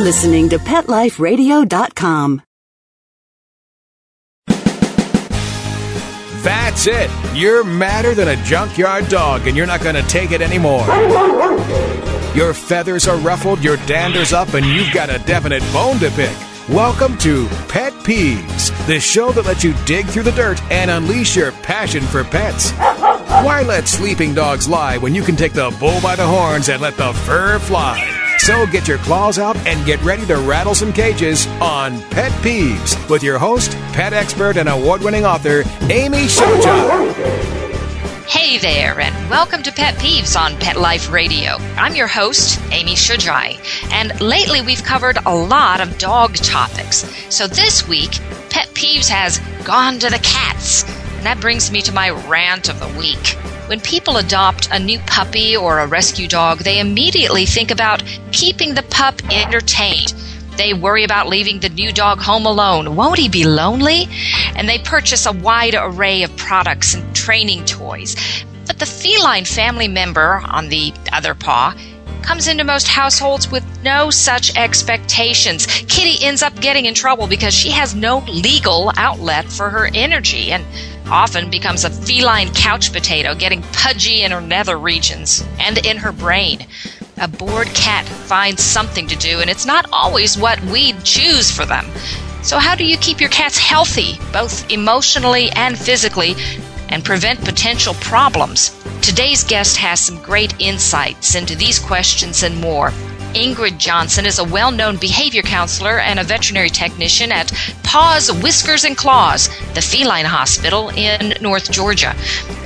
listening to PetLifeRadio.com. That's it. You're madder than a junkyard dog, and you're not going to take it anymore. Your feathers are ruffled, your dander's up, and you've got a definite bone to pick. Welcome to Pet Peeves, the show that lets you dig through the dirt and unleash your passion for pets. Why let sleeping dogs lie when you can take the bull by the horns and let the fur fly? So get your claws out and get ready to rattle some cages on Pet Peeves with your host, pet expert, and award winning author, Amy Shojai. Hey there, and welcome to Pet Peeves on Pet Life Radio. I'm your host, Amy Shojai, and lately we've covered a lot of dog topics. So this week, Pet Peeves has gone to the cats, and that brings me to my rant of the week. When people adopt a new puppy or a rescue dog, they immediately think about keeping the pup entertained. They worry about leaving the new dog home alone. Won't he be lonely? And they purchase a wide array of products and training toys. But the feline family member on the other paw comes into most households with no such expectations. Kitty ends up getting in trouble because she has no legal outlet for her energy and often becomes a feline couch potato, getting pudgy in her nether regions and in her brain. A bored cat finds something to do, and it's not always what we'd choose for them. So, how do you keep your cats healthy, both emotionally and physically, and prevent potential problems? Today's guest has some great insights into these questions and more. Ingrid Johnson is a well known behavior counselor and a veterinary technician at Paws, Whiskers, and Claws, the feline hospital in North Georgia.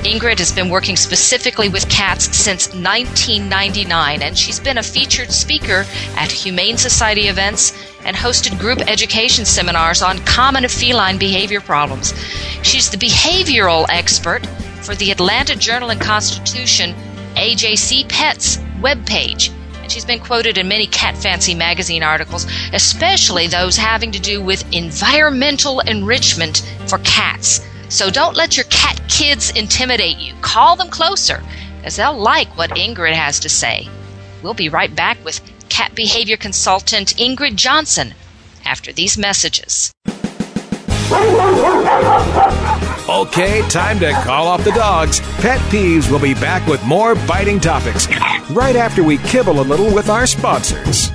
Ingrid has been working specifically with cats since 1999, and she's been a featured speaker at Humane Society events and hosted group education seminars on common feline behavior problems. She's the behavioral expert for the Atlanta Journal and Constitution AJC Pets webpage and she's been quoted in many Cat Fancy magazine articles, especially those having to do with environmental enrichment for cats. So don't let your cat kids intimidate you. Call them closer, because they'll like what Ingrid has to say. We'll be right back with cat behavior consultant Ingrid Johnson after these messages. Okay, time to call off the dogs. Pet Peeves will be back with more biting topics right after we kibble a little with our sponsors.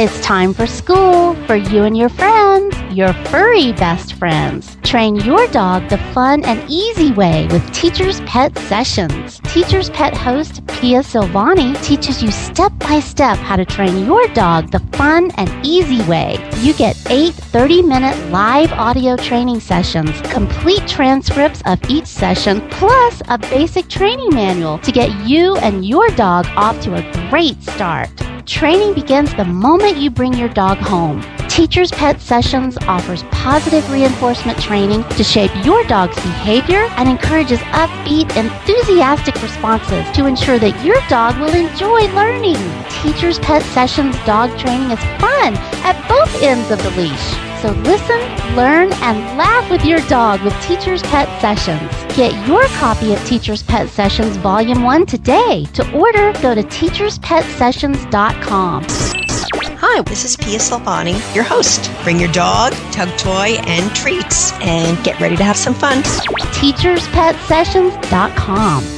It's time for school for you and your friends, your furry best friends. Train your dog the fun and easy way with Teacher's Pet Sessions. Teacher's Pet host Pia Silvani teaches you step by step how to train your dog the fun and easy way. You get eight 30 minute live audio training sessions, complete transcripts of each session, plus a basic training manual to get you and your dog off to a great start. Training begins the moment you bring your dog home. Teacher's Pet Sessions offers positive reinforcement training to shape your dog's behavior and encourages upbeat, enthusiastic responses to ensure that your dog will enjoy learning. Teacher's Pet Sessions dog training is fun at both ends of the leash. So listen, learn, and laugh with your dog with Teacher's Pet Sessions. Get your copy of Teacher's Pet Sessions Volume 1 today. To order, go to teacherspetsessions.com. Hi, this is Pia Silvani, your host. Bring your dog, tug toy, and treats, and get ready to have some fun. teacherspetsessions.com.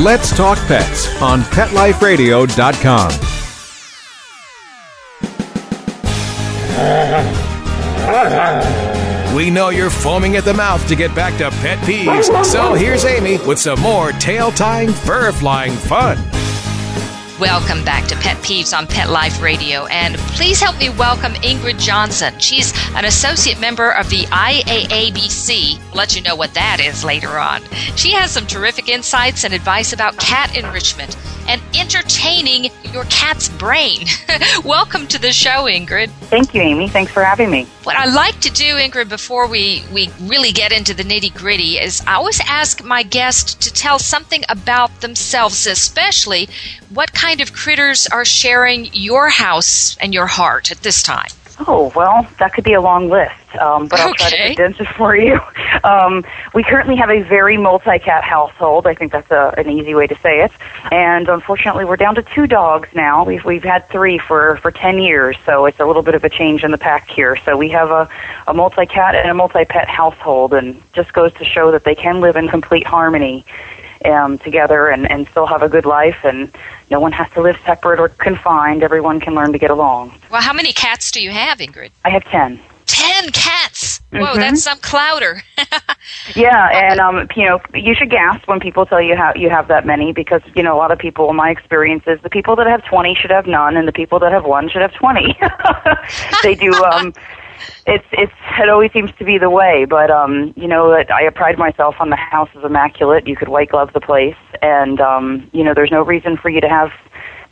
Let's Talk Pets on PetLifeRadio.com. We know you're foaming at the mouth to get back to pet peeves, so here's Amy with some more tail tying, fur flying fun. Welcome back to Pet Peeves on Pet Life Radio, and please help me welcome Ingrid Johnson. She's an associate member of the IAABC. I'll let you know what that is later on. She has some terrific insights and advice about cat enrichment and entertaining your cat's brain. welcome to the show, Ingrid. Thank you, Amy. Thanks for having me. What I like to do, Ingrid, before we, we really get into the nitty gritty, is I always ask my guest to tell something about themselves, especially what kind of critters are sharing your house and your heart at this time. Oh, well, that could be a long list, um, but I'll try to condense it for you. Um, we currently have a very multi-cat household. I think that's a, an easy way to say it. And unfortunately, we're down to two dogs now. We've we've had three for for ten years, so it's a little bit of a change in the pack here. So we have a a multi-cat and a multi-pet household, and just goes to show that they can live in complete harmony um, together and, and still have a good life and no one has to live separate or confined. Everyone can learn to get along. Well, how many cats do you have, Ingrid? I have ten. Ten cats. Whoa, Mhm. that's some clowder. Yeah, and um, you know, you should gasp when people tell you how you have that many because you know a lot of people. In my experience is the people that have twenty should have none, and the people that have one should have twenty. they do. Um, it's it's it always seems to be the way, but um, you know I pride myself on the house is immaculate. You could white glove the place, and um, you know there's no reason for you to have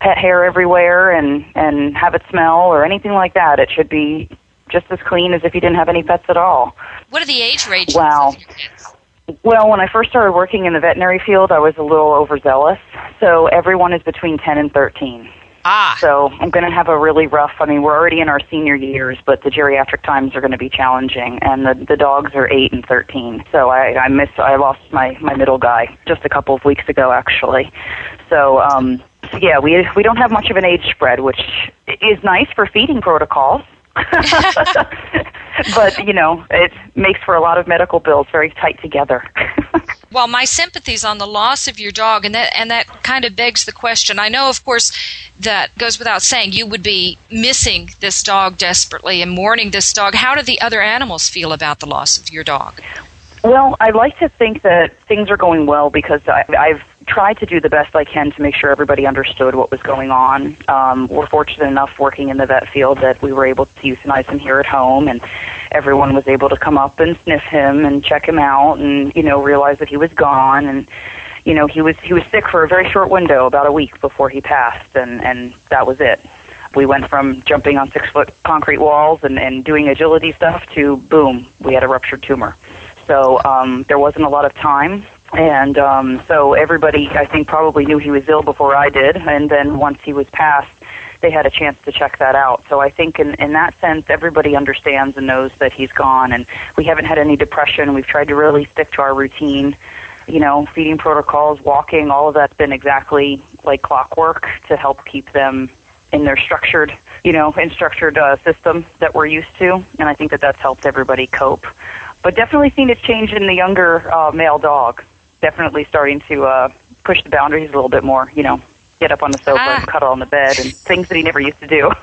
pet hair everywhere and and have it smell or anything like that. It should be just as clean as if you didn't have any pets at all. what are the age ranges Wow. of your cats? Well, when I first started working in the veterinary field, I was a little overzealous. So everyone is between 10 and 13. Ah, So I'm going to have a really rough. I mean, we're already in our senior years, but the geriatric times are going to be challenging, and the the dogs are eight and 13. So I I miss I lost my my middle guy just a couple of weeks ago, actually. So um, so yeah, we we don't have much of an age spread, which is nice for feeding protocols. but you know, it makes for a lot of medical bills very tight together. well, my sympathies on the loss of your dog, and that and that kind of begs the question. I know, of course, that goes without saying. You would be missing this dog desperately and mourning this dog. How do the other animals feel about the loss of your dog? Well, I like to think that things are going well because I, I've tried to do the best I can to make sure everybody understood what was going on. Um, we're fortunate enough working in the vet field that we were able to euthanize him here at home, and everyone was able to come up and sniff him and check him out, and you know realize that he was gone and. You know, he was he was sick for a very short window, about a week before he passed, and and that was it we went from jumping on six foot concrete walls and, and doing agility stuff to boom, we had a ruptured tumor. So um, there wasn't a lot of time. And um, so everybody, I think, probably knew he was ill before I did. And then once he was passed, they had a chance to check that out. So I think in, in that sense, everybody understands and knows that he's gone. And we haven't had any depression. We've tried to really stick to our routine you know, feeding protocols, walking, all of that's been exactly like clockwork to help keep them in their structured, you know, in structured uh, system that we're used to. And I think that that's helped everybody cope. But definitely seen a change in the younger uh, male dog. Definitely starting to uh, push the boundaries a little bit more, you know, get up on the sofa Ah. and cuddle on the bed and things that he never used to do.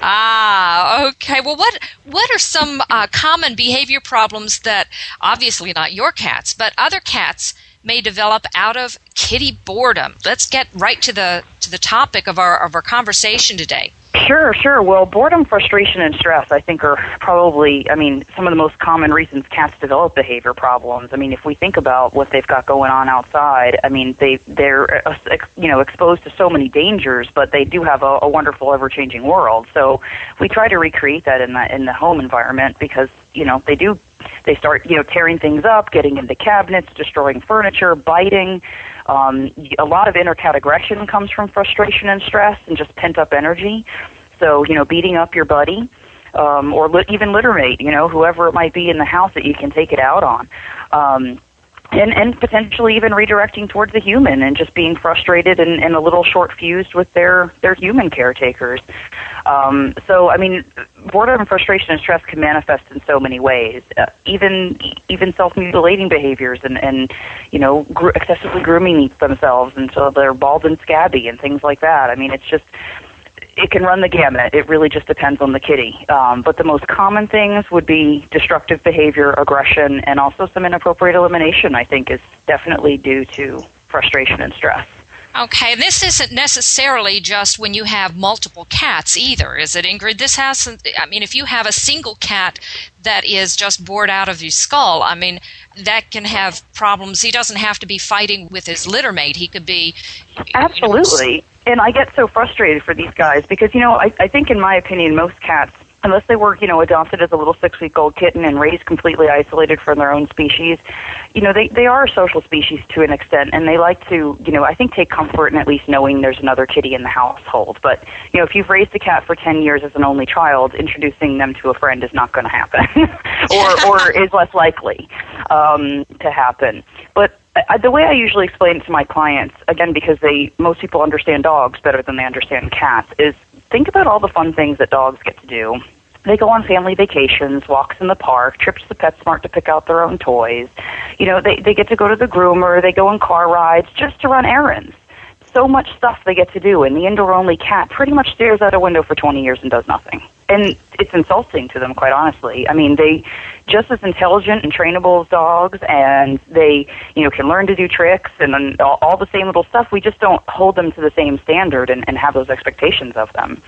Ah, okay. Well, what what are some uh, common behavior problems that obviously not your cats, but other cats may develop out of kitty boredom? Let's get right to the to the topic of our of our conversation today. Sure, sure. Well, boredom, frustration, and stress, I think, are probably, I mean, some of the most common reasons cats develop behavior problems. I mean, if we think about what they've got going on outside, I mean, they they're uh, you know exposed to so many dangers, but they do have a, a wonderful, ever-changing world. So we try to recreate that in the in the home environment because you know they do they start you know tearing things up, getting into cabinets, destroying furniture, biting. Um, a lot of inter-cat aggression comes from frustration and stress and just pent-up energy. So you know, beating up your buddy, um, or li- even littermate, you know, whoever it might be in the house that you can take it out on. Um, and, and potentially even redirecting towards the human and just being frustrated and, and a little short fused with their, their human caretakers. Um, so, I mean, boredom, frustration, and stress can manifest in so many ways. Uh, even even self mutilating behaviors and and you know gr- excessively grooming themselves until they're bald and scabby and things like that. I mean, it's just it can run the gamut. It really just depends on the kitty. Um, but the most common things would be destructive behavior, aggression, and also some inappropriate elimination. I think is definitely due to frustration and stress. Okay, this isn't necessarily just when you have multiple cats either, is it, Ingrid? This hasn't, I mean, if you have a single cat that is just bored out of his skull, I mean, that can have problems. He doesn't have to be fighting with his littermate. He could be. Absolutely. You know, and I get so frustrated for these guys because, you know, I, I think, in my opinion, most cats unless they were, you know, adopted as a little six week old kitten and raised completely isolated from their own species, you know, they, they are a social species to an extent and they like to, you know, I think take comfort in at least knowing there's another kitty in the household. But, you know, if you've raised a cat for 10 years as an only child, introducing them to a friend is not going to happen or, or is less likely um, to happen. But I, the way I usually explain it to my clients, again, because they most people understand dogs better than they understand cats, is think about all the fun things that dogs get to do. They go on family vacations, walks in the park, trips to PetSmart to pick out their own toys. You know, they they get to go to the groomer, they go on car rides just to run errands. So much stuff they get to do, and the indoor only cat pretty much stares out a window for 20 years and does nothing and it's insulting to them, quite honestly. I mean, they just as intelligent and trainable as dogs, and they, you know, can learn to do tricks and, all the same little stuff. We just don't hold them to the same standard and, and have those expectations of them.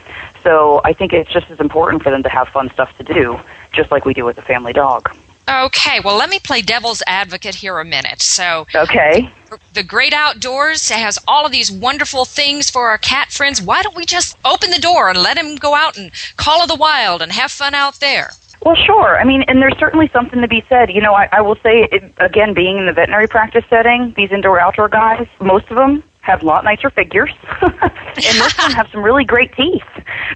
So I think it's just as important for them to have fun stuff to do, just like we do with a family dog. Okay, well, let me play devil's advocate here a minute. So, okay, the great outdoors has all of these wonderful things for our cat friends. Why don't we just open the door and let him go out and call of the wild and have fun out there? Well, sure. I mean, and there's certainly something to be said. You know, I, I will say, it, again, being in the veterinary practice setting, these indoor outdoor guys, most of them have a lot nicer figures, and of them have some really great teeth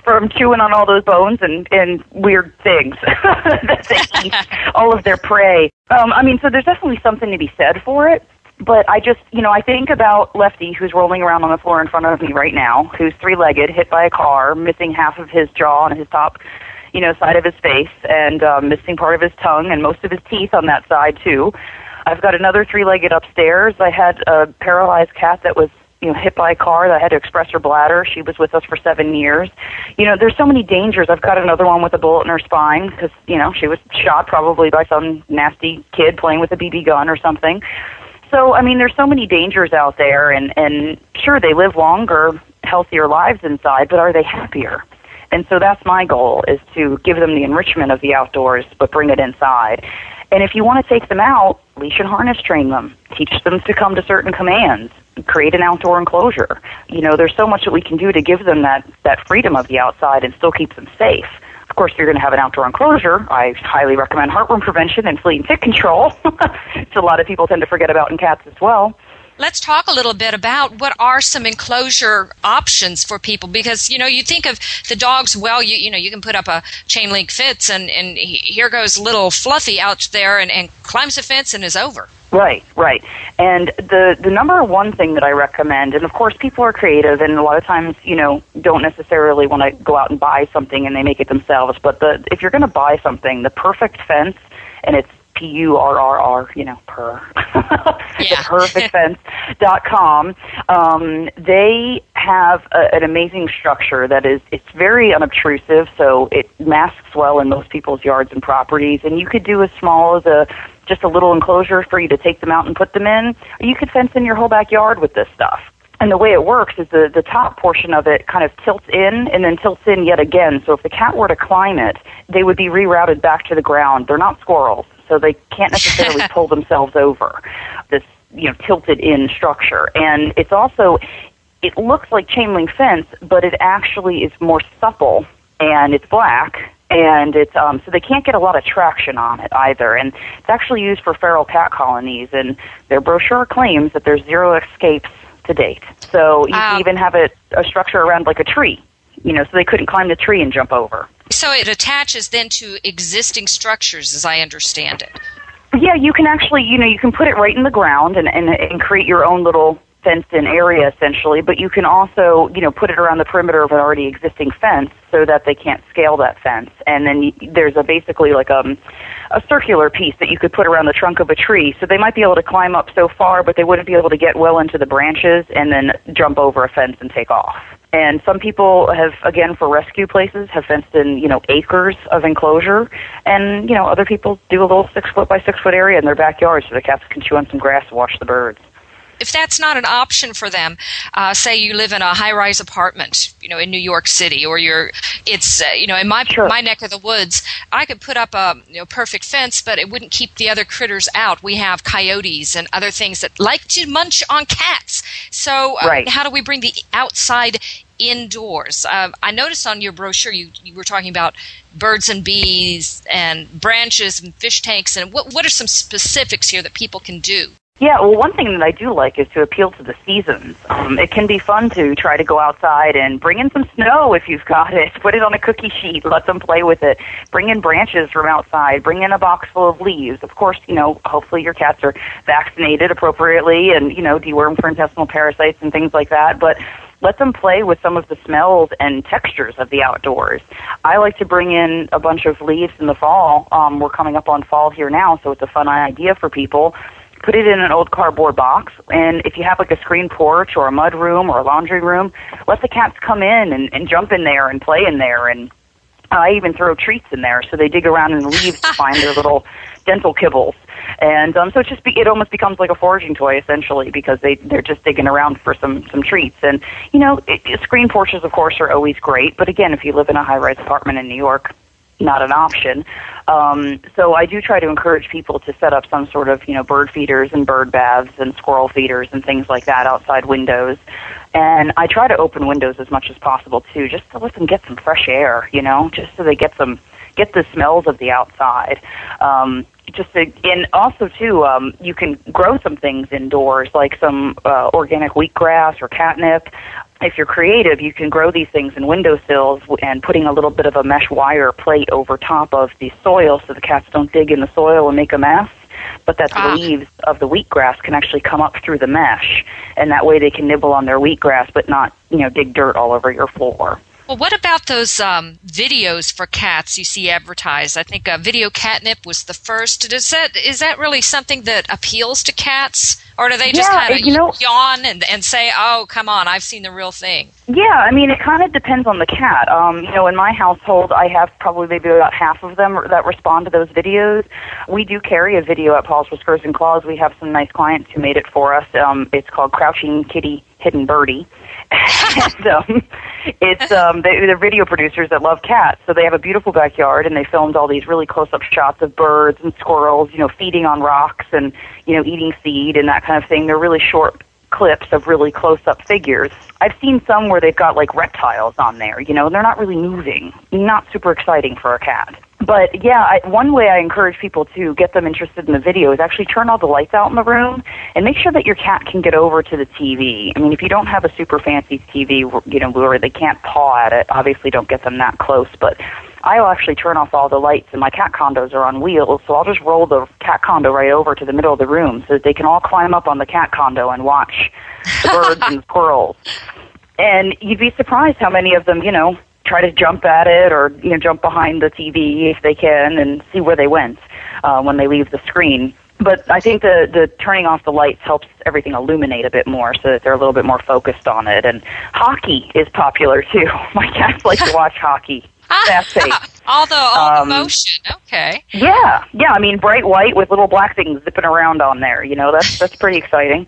from chewing on all those bones and and weird things that they eat all of their prey. Um, I mean, so there's definitely something to be said for it. But I just, you know, I think about Lefty, who's rolling around on the floor in front of me right now, who's three-legged, hit by a car, missing half of his jaw and his top, you know, side of his face, and um, missing part of his tongue and most of his teeth on that side too. I've got another three-legged upstairs. I had a paralyzed cat that was you know hit by a car that had to express her bladder. She was with us for seven years. You know, there's so many dangers. I've got another one with a bullet in her spine because you know she was shot probably by some nasty kid playing with a BB gun or something. So I mean, there's so many dangers out there, and and sure they live longer, healthier lives inside, but are they happier? And so that's my goal is to give them the enrichment of the outdoors, but bring it inside. And if you want to take them out, leash and harness train them, teach them to come to certain commands, create an outdoor enclosure. You know, there's so much that we can do to give them that, that freedom of the outside and still keep them safe. Of course, if you're going to have an outdoor enclosure, I highly recommend heartworm prevention and flea and tick control, which a lot of people tend to forget about in cats as well. Let's talk a little bit about what are some enclosure options for people because you know you think of the dogs well you you know you can put up a chain link fence and and here goes little Fluffy out there and, and climbs the fence and is over. Right, right. And the the number one thing that I recommend, and of course people are creative, and a lot of times you know don't necessarily want to go out and buy something and they make it themselves. But the if you're going to buy something, the Purrfect Fence, and it's P U R R R, you know, per. yeah. purrfectfence.com. Um, they have a, an amazing structure that is, it's very unobtrusive, so it masks well in most people's yards and properties. And you could do as small as a, just a little enclosure for you to take them out and put them in, or you could fence in your whole backyard with this stuff. And the way it works is the, the top portion of it kind of tilts in and then tilts in yet again. So if the cat were to climb it, they would be rerouted back to the ground. They're not squirrels so they can't necessarily pull themselves over. This you know tilted in structure, and it's also it looks like chain link fence, but it actually is more supple and it's black and it's um so they can't get a lot of traction on it either. And it's actually used for feral cat colonies and their brochure claims that there's zero escapes to date. So you can even have it a structure around like a tree you know so they couldn't climb the tree and jump over so it attaches then to existing structures, as I understand it. Yeah, you can actually, you know, you can put it right in the ground and, and, and create your own little fenced-in area essentially, but you can also, you know, put it around the perimeter of an already existing fence so that they can't scale that fence. And then there's a basically like a, um, a circular piece that you could put around the trunk of a tree. So they might be able to climb up so far, but they wouldn't be able to get well into the branches and then jump over a fence and take off. And some people have, again, for rescue places, have fenced in, you know, acres of enclosure. And, you know, other people do a little six foot by six foot area in their backyard so the cats can chew on some grass and watch the birds. If that's not an option for them, uh, say you live in a high-rise apartment, you know, in New York City, or you're, it's, uh, you know, in my Sure. my neck of the woods, I could put up a you know Purrfect Fence, but it wouldn't keep the other critters out. We have coyotes and other things that like to munch on cats. So, uh, Right. how do we bring the outside indoors? Um, I noticed on your brochure you, you were talking about birds and bees and branches and fish tanks. And what what are some specifics here that people can do? Yeah, well, one thing that I do like is to appeal to the seasons. Um, it can be fun to try to go outside and bring in some snow if you've got it. Put it on a cookie sheet, let them play with it. Bring in branches from outside. Bring in a box full of leaves. Of course, you know, hopefully your cats are vaccinated appropriately and, you know, dewormed for intestinal parasites and things like that. But let them play with some of the smells and textures of the outdoors. I like to bring in a bunch of leaves in the fall. Um, we're coming up on fall here now, so it's a fun idea for people put it in an old cardboard box and if you have like a screen porch or a mud room or a laundry room let the cats come in and, and jump in there and play in there and I even throw treats in there so they dig around in the leaves to find their little dental kibbles. And um so it just be, it almost becomes like a foraging toy essentially because they they're just digging around for some some treats. And you know it, screen porches of course are always great but again if you live in a high rise apartment in New York not an option. Um, so I do try to encourage people to set up some sort of, you know, bird feeders and bird baths and squirrel feeders and things like that outside windows. And I try to open windows as much as possible too, just to let them get some fresh air, you know, just so they get some get the smells of the outside. Um, just to, and also too, um, you can grow some things indoors, like some uh, organic wheatgrass or catnip. If you're creative, you can grow these things in windowsills and putting a little bit of a mesh wire plate over top of the soil so the cats don't dig in the soil and make a mess. But that the Ah. leaves of the wheatgrass can actually come up through the mesh, and that way they can nibble on their wheatgrass, but not, you know, dig dirt all over your floor. Well, what about those um, videos for cats you see advertised? I think uh, Video Catnip was the first. Does that is that really something that appeals to cats, or do they just Yeah, kind of you know- yawn and, and say, "Oh, come on, I've seen the real thing"? Yeah, I mean, it kind of depends on the cat. Um, you know, in my household, I have probably maybe about half of them that respond to those videos. We do carry a video at Paws Whiskers and Claws. We have some nice clients who made it for us. Um, it's called Crouching Kitty Hidden Birdie. and um, it's um, they, they're video producers that love cats, so they have a beautiful backyard, and they filmed all these really close-up shots of birds and squirrels, you know, feeding on rocks and you know eating seed and that kind of thing. They're really short clips of really close up figures. I've seen some where they've got like reptiles on there, you know, and they're not really moving. Not super exciting for a cat. But yeah, I, one way I encourage people to get them interested in the video is actually turn all the lights out in the room and make sure that your cat can get over to the TV. I mean, if you don't have a super fancy TV, you know, where they can't paw at it, obviously don't get them that close, but I'll actually turn off all the lights, and my cat condos are on wheels, so I'll just roll the cat condo right over to the middle of the room so that they can all climb up on the cat condo and watch the birds and squirrels. And you'd be surprised how many of them, you know, try to jump at it or you know jump behind the TV if they can and see where they went uh, when they leave the screen. But I think the the turning off the lights helps everything illuminate a bit more, so that they're a little bit more focused on it. And hockey is popular too. My cats like to watch hockey. All the all Um, the motion. Okay. Yeah, yeah. I mean, bright white with little black things zipping around on there. You know, that's that's pretty exciting.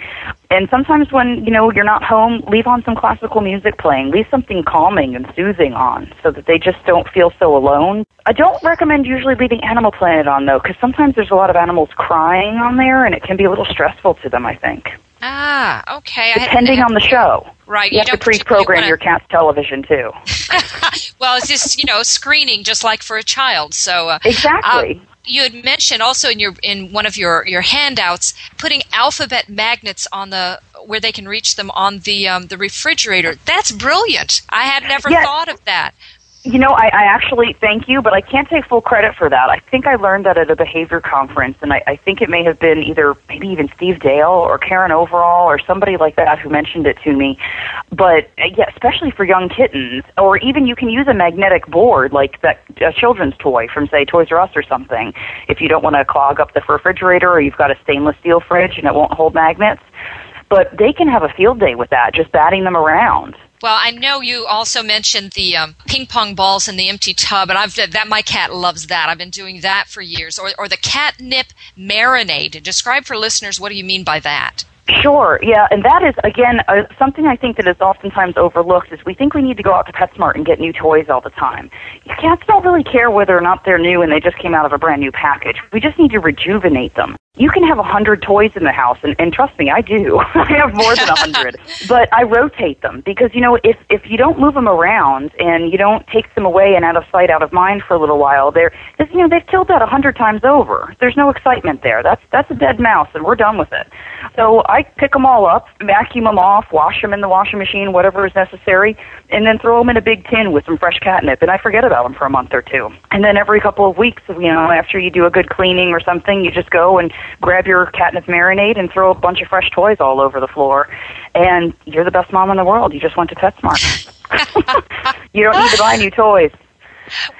And sometimes when you know you're not home, leave on some classical music playing. Leave something calming and soothing on, so that they just don't feel so alone. I don't recommend usually leaving Animal Planet on though, because sometimes there's a lot of animals crying on there, and it can be a little stressful to them. I think, Ah, okay. Depending on the show. Right. You, have to pre-program wanna- your cat's television too. well, it's just you know screening, just like for a child. So uh, Exactly. uh, you had mentioned also in your in one of your your handouts putting alphabet magnets on the where they can reach them on the um, the refrigerator. That's brilliant. I had never Yes. thought of that. You know, I, I actually thank you, but I can't take full credit for that. I think I learned that at a behavior conference, and I, I think it may have been either maybe even Steve Dale or Karen Overall or somebody like that who mentioned it to me. But uh, yeah, especially for young kittens, or even you can use a magnetic board like that a children's toy from say Toys R Us or something. If you don't want to clog up the refrigerator, or you've got a stainless steel fridge and it won't hold magnets. But they can have a field day with that, just batting them around. Well, I know you also mentioned the um, ping pong balls in the empty tub, and I've that my cat loves that. I've been doing that for years. Or, or the catnip marinade. Describe for listeners what do you mean by that? Sure, yeah, and that is again uh, something I think that is oftentimes overlooked. Is we think we need to go out to PetSmart and get new toys all the time. Cats don't really care whether or not they're new and they just came out of a brand new package. We just need to rejuvenate them. You can have a hundred toys in the house, and, and trust me, I do. I have more than a hundred, but I rotate them because you know if if you don't move them around and you don't take them away and out of sight, out of mind for a little while, they're just, you know they've killed that a hundred times over. There's no excitement there. That's that's a dead mouse, and we're done with it. So I pick them all up, vacuum them off, wash them in the washing machine, whatever is necessary, and then throw them in a big tin with some fresh catnip, and I forget about them for a month or two. And then every couple of weeks, you know, after you do a good cleaning or something, you just go and grab your catnip marinade and throw a bunch of fresh toys all over the floor, and you're the best mom in the world. You just went to PetSmart. you don't need to buy new toys.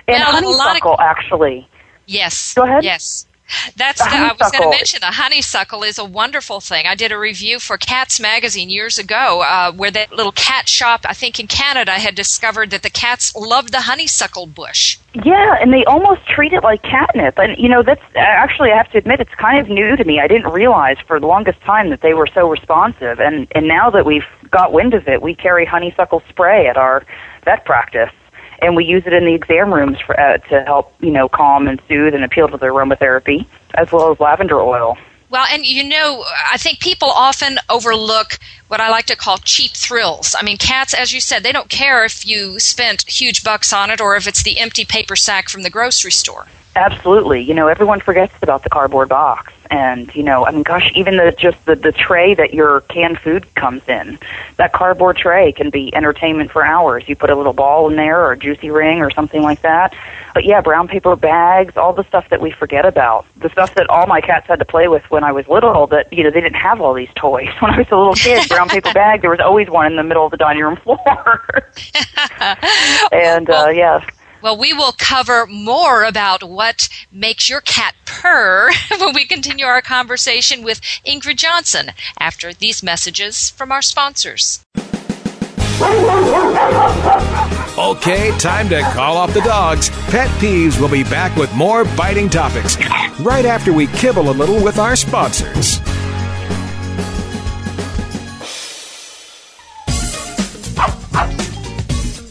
And Well, and a lot of- honeysuckle, actually. Yes. Go ahead. Yes. That's The the, I was going to mention the honeysuckle is a wonderful thing. I did a review for Cats magazine years ago, uh, where that little cat shop, I think in Canada, had discovered that the cats loved the honeysuckle bush. Yeah, and they almost treat it like catnip. And you know, that's actually I have to admit it's kind of new to me. I didn't realize for the longest time that they were so responsive. And and now that we've got wind of it, we carry honeysuckle spray at our vet practice. And we use it in the exam rooms for, uh, to help, you know, calm and soothe and appeal to the aromatherapy, as well as lavender oil. Well, and you know, I think people often overlook what I like to call cheap thrills. I mean, cats, as you said, they don't care if you spent huge bucks on it or if it's the empty paper sack from the grocery store. Absolutely. You know, everyone forgets about the cardboard box. And, you know, I mean, gosh, even the just the, the tray that your canned food comes in, that cardboard tray can be entertainment for hours. You put a little ball in there or a juicy ring or something like that. But yeah, brown paper bags, all the stuff that we forget about. The stuff that all my cats had to play with when I was little that, you know, they didn't have all these toys. When I was a little kid, brown paper bag, there was always one in the middle of the dining room floor. and, uh, yeah. Well, we will cover more about what makes your cat purr when we continue our conversation with Ingrid Johnson after these messages from our sponsors. Okay, time to call off the dogs. Pet Peeves will be back with more biting topics right after we kibble a little with our sponsors.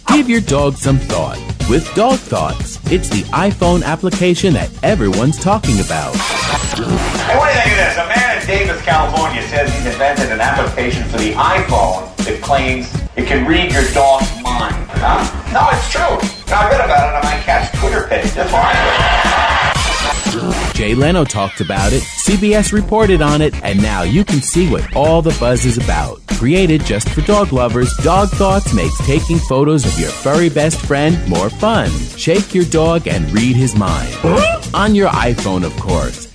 Give your dog some thought with Dog Thoughts. It's the iPhone application that everyone's talking about. Hey, what do you think of this? A man in Davis, California says he's invented an application for the iPhone that claims it can read your dog's mind. Huh? No, it's true. I read about it on my cat's Twitter page. That's why Jay Leno talked about it, CBS reported on it, and now you can see what all the buzz is about. Created just for dog lovers, Dog Thoughts makes taking photos of your furry best friend more fun. Shake your dog and read his mind. On your iPhone, of course.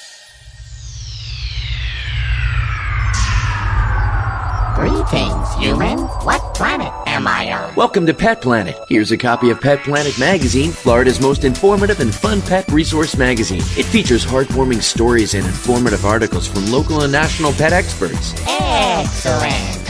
Greetings, human. What planet am I on? Welcome to Pet Planet. Here's a copy of Pet Planet Magazine, Florida's most informative and fun pet resource magazine. It features heartwarming stories and informative articles from local and national pet experts. Excellent.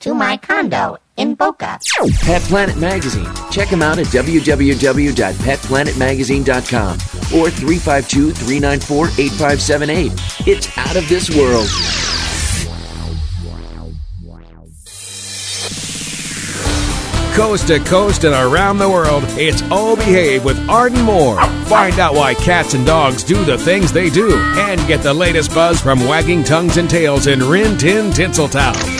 to my condo in Boca. Pet Planet Magazine. Check them out at www.petplanetmagazine.com or 352 394 8578. It's out of this world. Coast to coast and around the world, it's All Behave with Arden Moore. Find out why cats and dogs do the things they do and get the latest buzz from wagging tongues and tails in Rin Tin Tinseltown.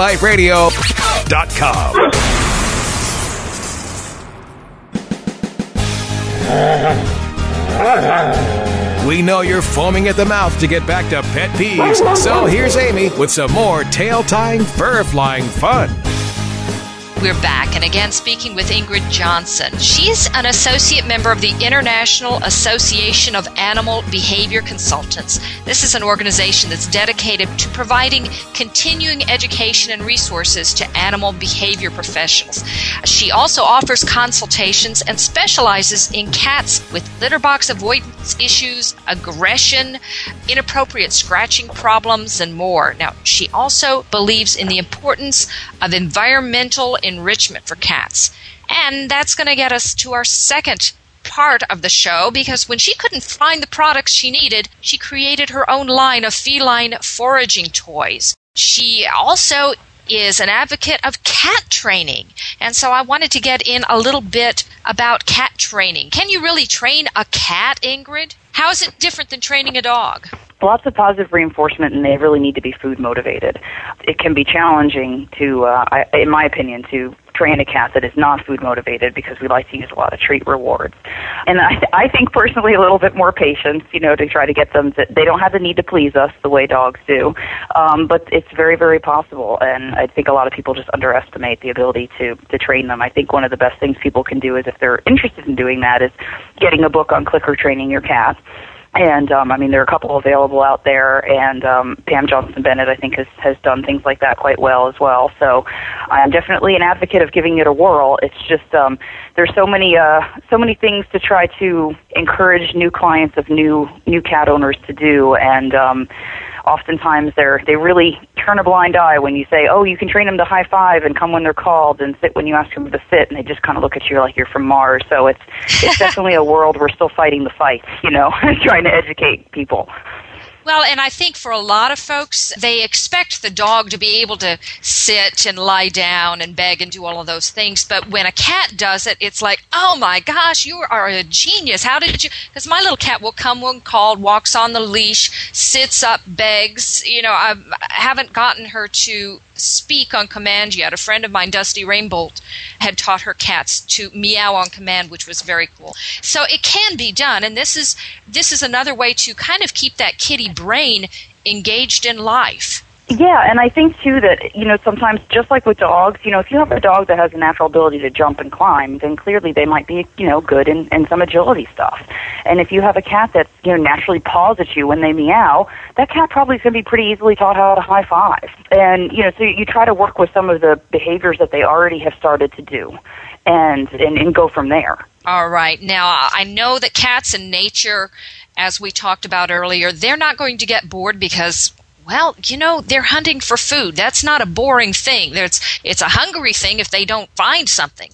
PetLifeRadio.com. We know you're foaming at the mouth to get back to pet peeves, so here's Amy with some more tail tying, fur flying fun. We're back and again speaking with Ingrid Johnson. She's an associate member of the International Association of Animal Behavior Consultants. This is an organization that's dedicated to providing continuing education and resources to animal behavior professionals. She also offers consultations and specializes in cats with litter box avoidance issues, aggression, inappropriate scratching problems, and more. Now, she also believes in the importance of environmental enrichment for cats. And that's going to get us to our second part of the show because when she couldn't find the products she needed, she created her own line of feline foraging toys. She also is an advocate of cat training. And so I wanted to get in a little bit about cat training. Can you really train a cat, Ingrid? How is it different than training a dog? Lots of positive reinforcement and they really need to be food motivated. It can be challenging to, uh, I, in my opinion, to train a cat that is not food motivated because we like to use a lot of treat rewards. And I, I think personally a little bit more patience, you know, to try to get them to, they don't have the need to please us the way dogs do. Um, but it's very, very possible. And I think a lot of people just underestimate the ability to, to train them. I think one of the best things people can do is if they're interested in doing that is getting a book on clicker training your cat and um, I mean there are a couple available out there, and um, Pam Johnson Bennett I think has has done things like that quite well as well. So I'm definitely an advocate of giving it a whirl. It's just um, there's so many uh, so many things to try to encourage new clients of new new cat owners to do, and um, oftentimes they're they really turn a blind eye when you say, "Oh, you can train them to high five and come when they're called and sit when you ask them to sit," and they just kind of look at you like you're from Mars. So it's it's definitely a world we're still fighting the fight, you know, trying to educate people. Well, and I think for a lot of folks, they expect the dog to be able to sit and lie down and beg and do all of those things. But when a cat does it, it's like, oh my gosh, you are a genius. How did you? Because my little cat will come when called, walks on the leash, sits up, begs. You know, I haven't gotten her to speak on command yet. A friend of mine, Dusty Rainbolt, had taught her cats to meow on command, which was very cool. So it can be done, and this is this is another way to kind of keep that kitty brain engaged in life. Yeah, and I think too that you know sometimes just like with dogs, you know, if you have a dog that has a natural ability to jump and climb, then clearly they might be you know good in, in some agility stuff. And if you have a cat that you know naturally paws at you when they meow, that cat probably is going to be pretty easily taught how to high five. And you know, so you try to work with some of the behaviors that they already have started to do, and and, and go from there. All right. Now I know that cats in nature as we talked about earlier, they're not going to get bored because well, you know, they're hunting for food. That's not a boring thing. It's it's a hungry thing if they don't find something,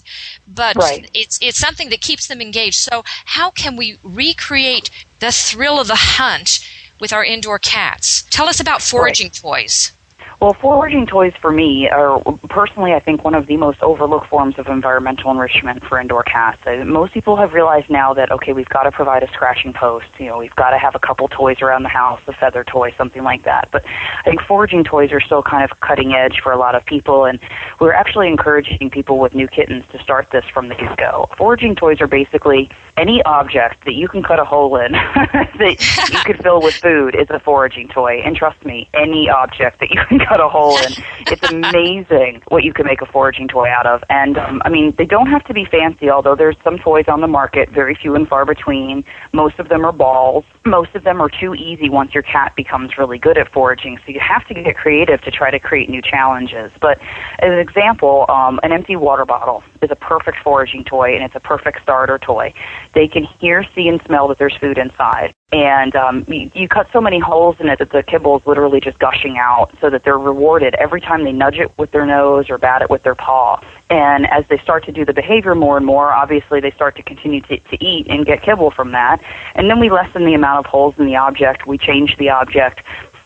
but right. it's it's something that keeps them engaged. So, how can we recreate the thrill of the hunt with our indoor cats? Tell us about foraging right. toys. Well, foraging toys for me are personally, I think, one of the most overlooked forms of environmental enrichment for indoor cats. Uh, most people have realized now that okay, we've got to provide a scratching post. You know, we've got to have a couple toys around the house, a feather toy, something like that. But I think foraging toys are still kind of cutting edge for a lot of people, and we're actually encouraging people with new kittens to start this from the get go. Foraging toys are basically any object that you can cut a hole in that you could fill with food is a foraging toy. And trust me, any object that you can cut a hole in, it's amazing what you can make a foraging toy out of. And um, I mean, they don't have to be fancy, although there's some toys on the market, very few and far between. Most of them are balls. Most of them are too easy once your cat becomes really good at foraging. So you have to get creative to try to create new challenges. But as an example, um, an empty water bottle is a perfect foraging toy, and it's a perfect starter toy. They can hear, see, and smell that there's food inside. And um, you, you cut so many holes in it that the kibble is literally just gushing out, so that they're rewarded every time they nudge it with their nose or bat it with their paw. And as they start to do the behavior more and more, obviously they start to continue to, to eat and get kibble from that. And then we lessen the amount of holes in the object. We change the object.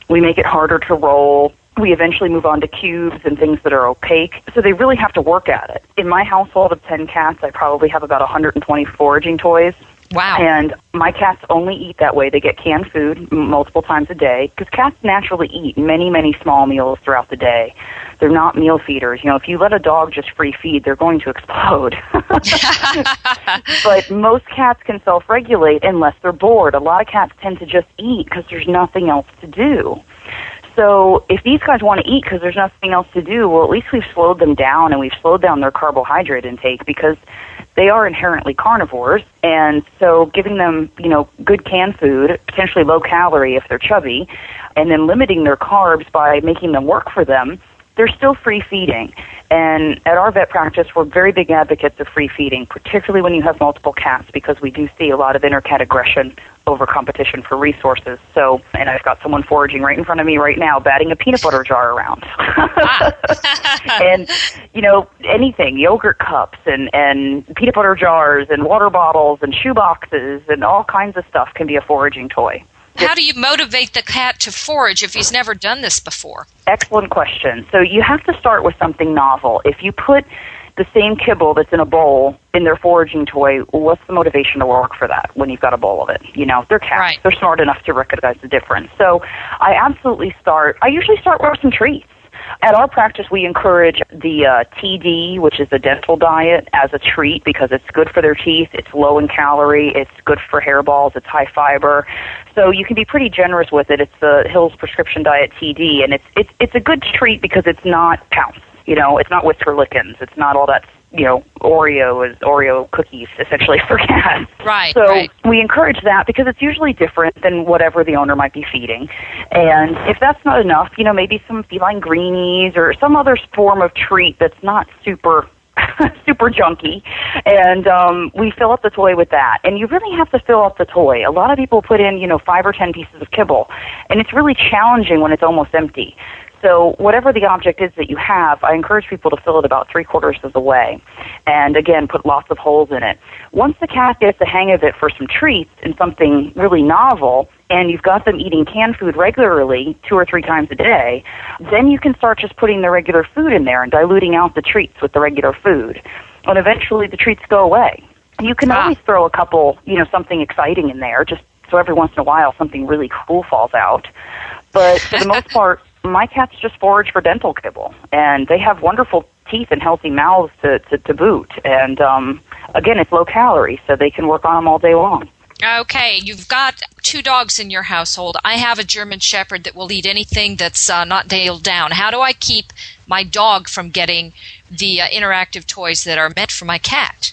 We make it harder to roll. We eventually move on to cubes and things that are opaque. So they really have to work at it. In my household of 10 cats, I probably have about 120 foraging toys. Wow. And my cats only eat that way. They get canned food multiple times a day because cats naturally eat many, many small meals throughout the day. They're not meal feeders. You know, if you let a dog just free feed, they're going to explode. but most cats can self-regulate unless they're bored. A lot of cats tend to just eat because there's nothing else to do. So if these guys want to eat because there's nothing else to do, well, at least we've slowed them down and we've slowed down their carbohydrate intake because they are inherently carnivores. And so giving them, you know, good canned food, potentially low calorie if they're chubby, and then limiting their carbs by making them work for them, they're still free feeding. And at our vet practice, we're very big advocates of free feeding, particularly when you have multiple cats, because we do see a lot of intercat aggression over competition for resources. So, and I've got someone foraging right in front of me right now, batting a peanut butter jar around. Ah. and, you know, anything, yogurt cups and, and peanut butter jars and water bottles and shoe boxes and all kinds of stuff can be a foraging toy. How do you motivate the cat to forage if he's never done this before? Excellent question. So you have to start with something novel. If you put the same kibble that's in a bowl in their foraging toy, what's the motivation to work for that when you've got a bowl of it? You know, they're cats. Right. They're smart enough to recognize the difference. So I absolutely start, I usually start with some treats. At our practice, we encourage the uh, TD, which is the dental diet, as a treat because it's good for their teeth. It's low in calorie. It's good for hairballs. It's high fiber. So you can be pretty generous with it. It's the Hills Prescription Diet TD, and it's it's it's a good treat because it's not pounce. You know, it's not Whisker Lickin's. It's not all that you know Oreo is Oreo cookies essentially for cats. Right. So right. we encourage that because it's usually different than whatever the owner might be feeding. And if that's not enough, you know, maybe some feline greenies or some other form of treat that's not super super junky and um we fill up the toy with that and you really have to fill up the toy a lot of people put in you know five or ten pieces of kibble and it's really challenging when it's almost empty so whatever the object is that you have, I encourage people to fill it about three quarters of the way. And again, put lots of holes in it. Once the cat gets the hang of it for some treats and something really novel, and you've got them eating canned food regularly, two or three times a day, then you can start just putting the regular food in there and diluting out the treats with the regular food. And eventually the treats go away. You can ah. always throw a couple, you know, something exciting in there, just so every once in a while something really cool falls out. But for the most part, my cats just forage for dental kibble, and they have wonderful teeth and healthy mouths to, to, to boot. And um, again, it's low calorie, so they can work on them all day long. Okay, you've got two dogs in your household. I have a German Shepherd that will eat anything that's uh, not nailed down. How do I keep my dog from getting the uh, interactive toys that are meant for my cat?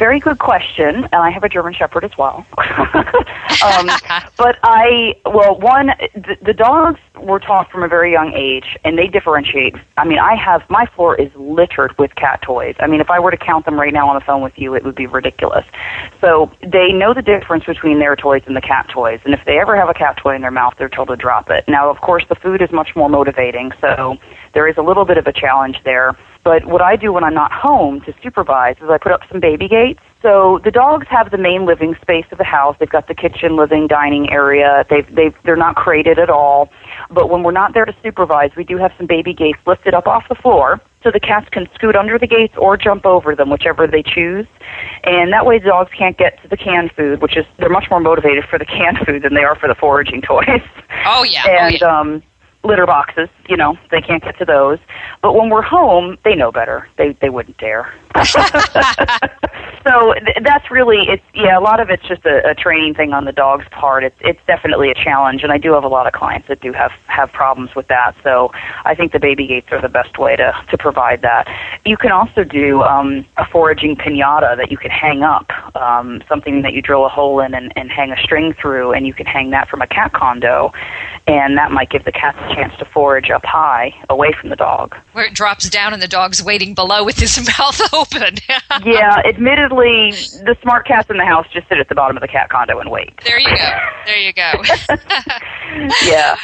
Very good question, and I have a German Shepherd as well. um, but I, well, one, the, the dogs were taught from a very young age, and they differentiate. I mean, I have my floor is littered with cat toys. I mean, if I were to count them right now on the phone with you, it would be ridiculous. So they know the difference between their toys and the cat toys, and if they ever have a cat toy in their mouth, they're told to drop it. Now, of course, the food is much more motivating, so there is a little bit of a challenge there. But what I do when I'm not home to supervise is I put up some baby gates. So the dogs have the main living space of the house. They've got the kitchen, living, dining area. They've, they've, they're not crated at all. But when we're not there to supervise, we do have some baby gates lifted up off the floor so the cats can scoot under the gates or jump over them, whichever they choose. And that way the dogs can't get to the canned food, which is, they're much more motivated for the canned food than they are for the foraging toys. Oh yeah. And, oh, yeah. um, litter boxes, you know, they can't get to those. But when we're home, they know better. They they wouldn't dare. so th- that's really it's yeah, a lot of it's just a, a training thing on the dog's part. It's it's definitely a challenge and I do have a lot of clients that do have have problems with that. So I think the baby gates are the best way to to provide that. You can also do um a foraging piñata that you can hang up, um something that you drill a hole in and, and hang a string through and you can hang that from a cat condo and that might give the cat a chance to forage up high away from the dog. Where it drops down and the dog's waiting below with his mouth open. yeah, admittedly, the smart cats in the house just sit at the bottom of the cat condo and wait. There you go. There you go. yeah.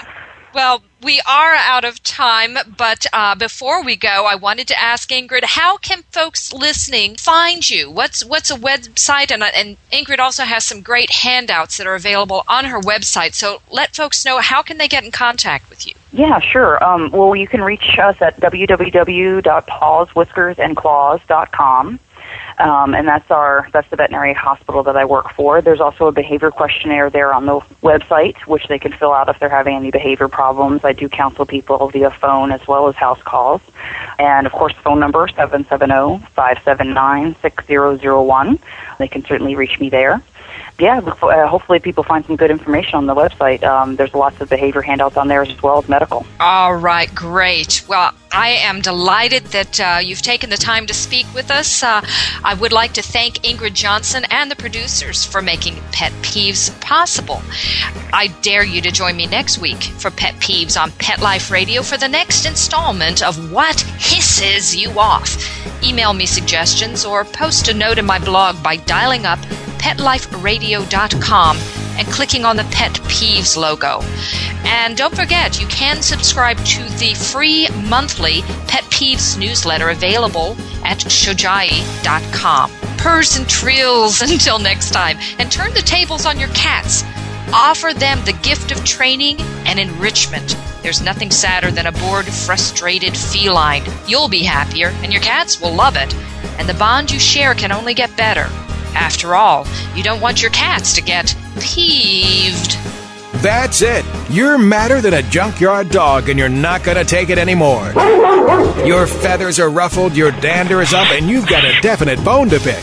Well, we are out of time, but uh, before we go, I wanted to ask Ingrid, how can folks listening find you? What's what's a website? And, and Ingrid also has some great handouts that are available on her website. So let folks know how can they get in contact with you. Yeah, sure. Um, well, you can reach us at www.pawswhiskersandclaws.com. Um, and that's our that's the veterinary hospital that I work for. There's also a behavior questionnaire there on the website, which they can fill out if they're having any behavior problems. I do counsel people via phone as well as house calls, and of course, phone number seven seven zero five seven nine six zero zero one. They can certainly reach me there yeah, uh, hopefully people find some good information on the website. Um, there's lots of behavior handouts on there as well as medical. All right, great. Well, I am delighted that uh, you've taken the time to speak with us. Uh, I would like to thank Ingrid Johnson and the producers for making Pet Peeves possible. I dare you to join me next week for Pet Peeves on Pet Life Radio for the next installment of What Hisses You Off. Email me suggestions or post a note in my blog by dialing up petliferadio.com and clicking on the Pet Peeves logo. And don't forget, you can subscribe to the free monthly Pet Peeves newsletter available at shojai.com. Purrs and trills until next time, and turn the tables on your cats. Offer them the gift of training and enrichment. There's nothing sadder than a bored, frustrated feline. You'll be happier, and your cats will love it. And the bond you share can only get better. After all, you don't want your cats to get peeved. That's it. You're madder than a junkyard dog and you're not going to take it anymore. Your feathers are ruffled, your dander is up, and you've got a definite bone to pick.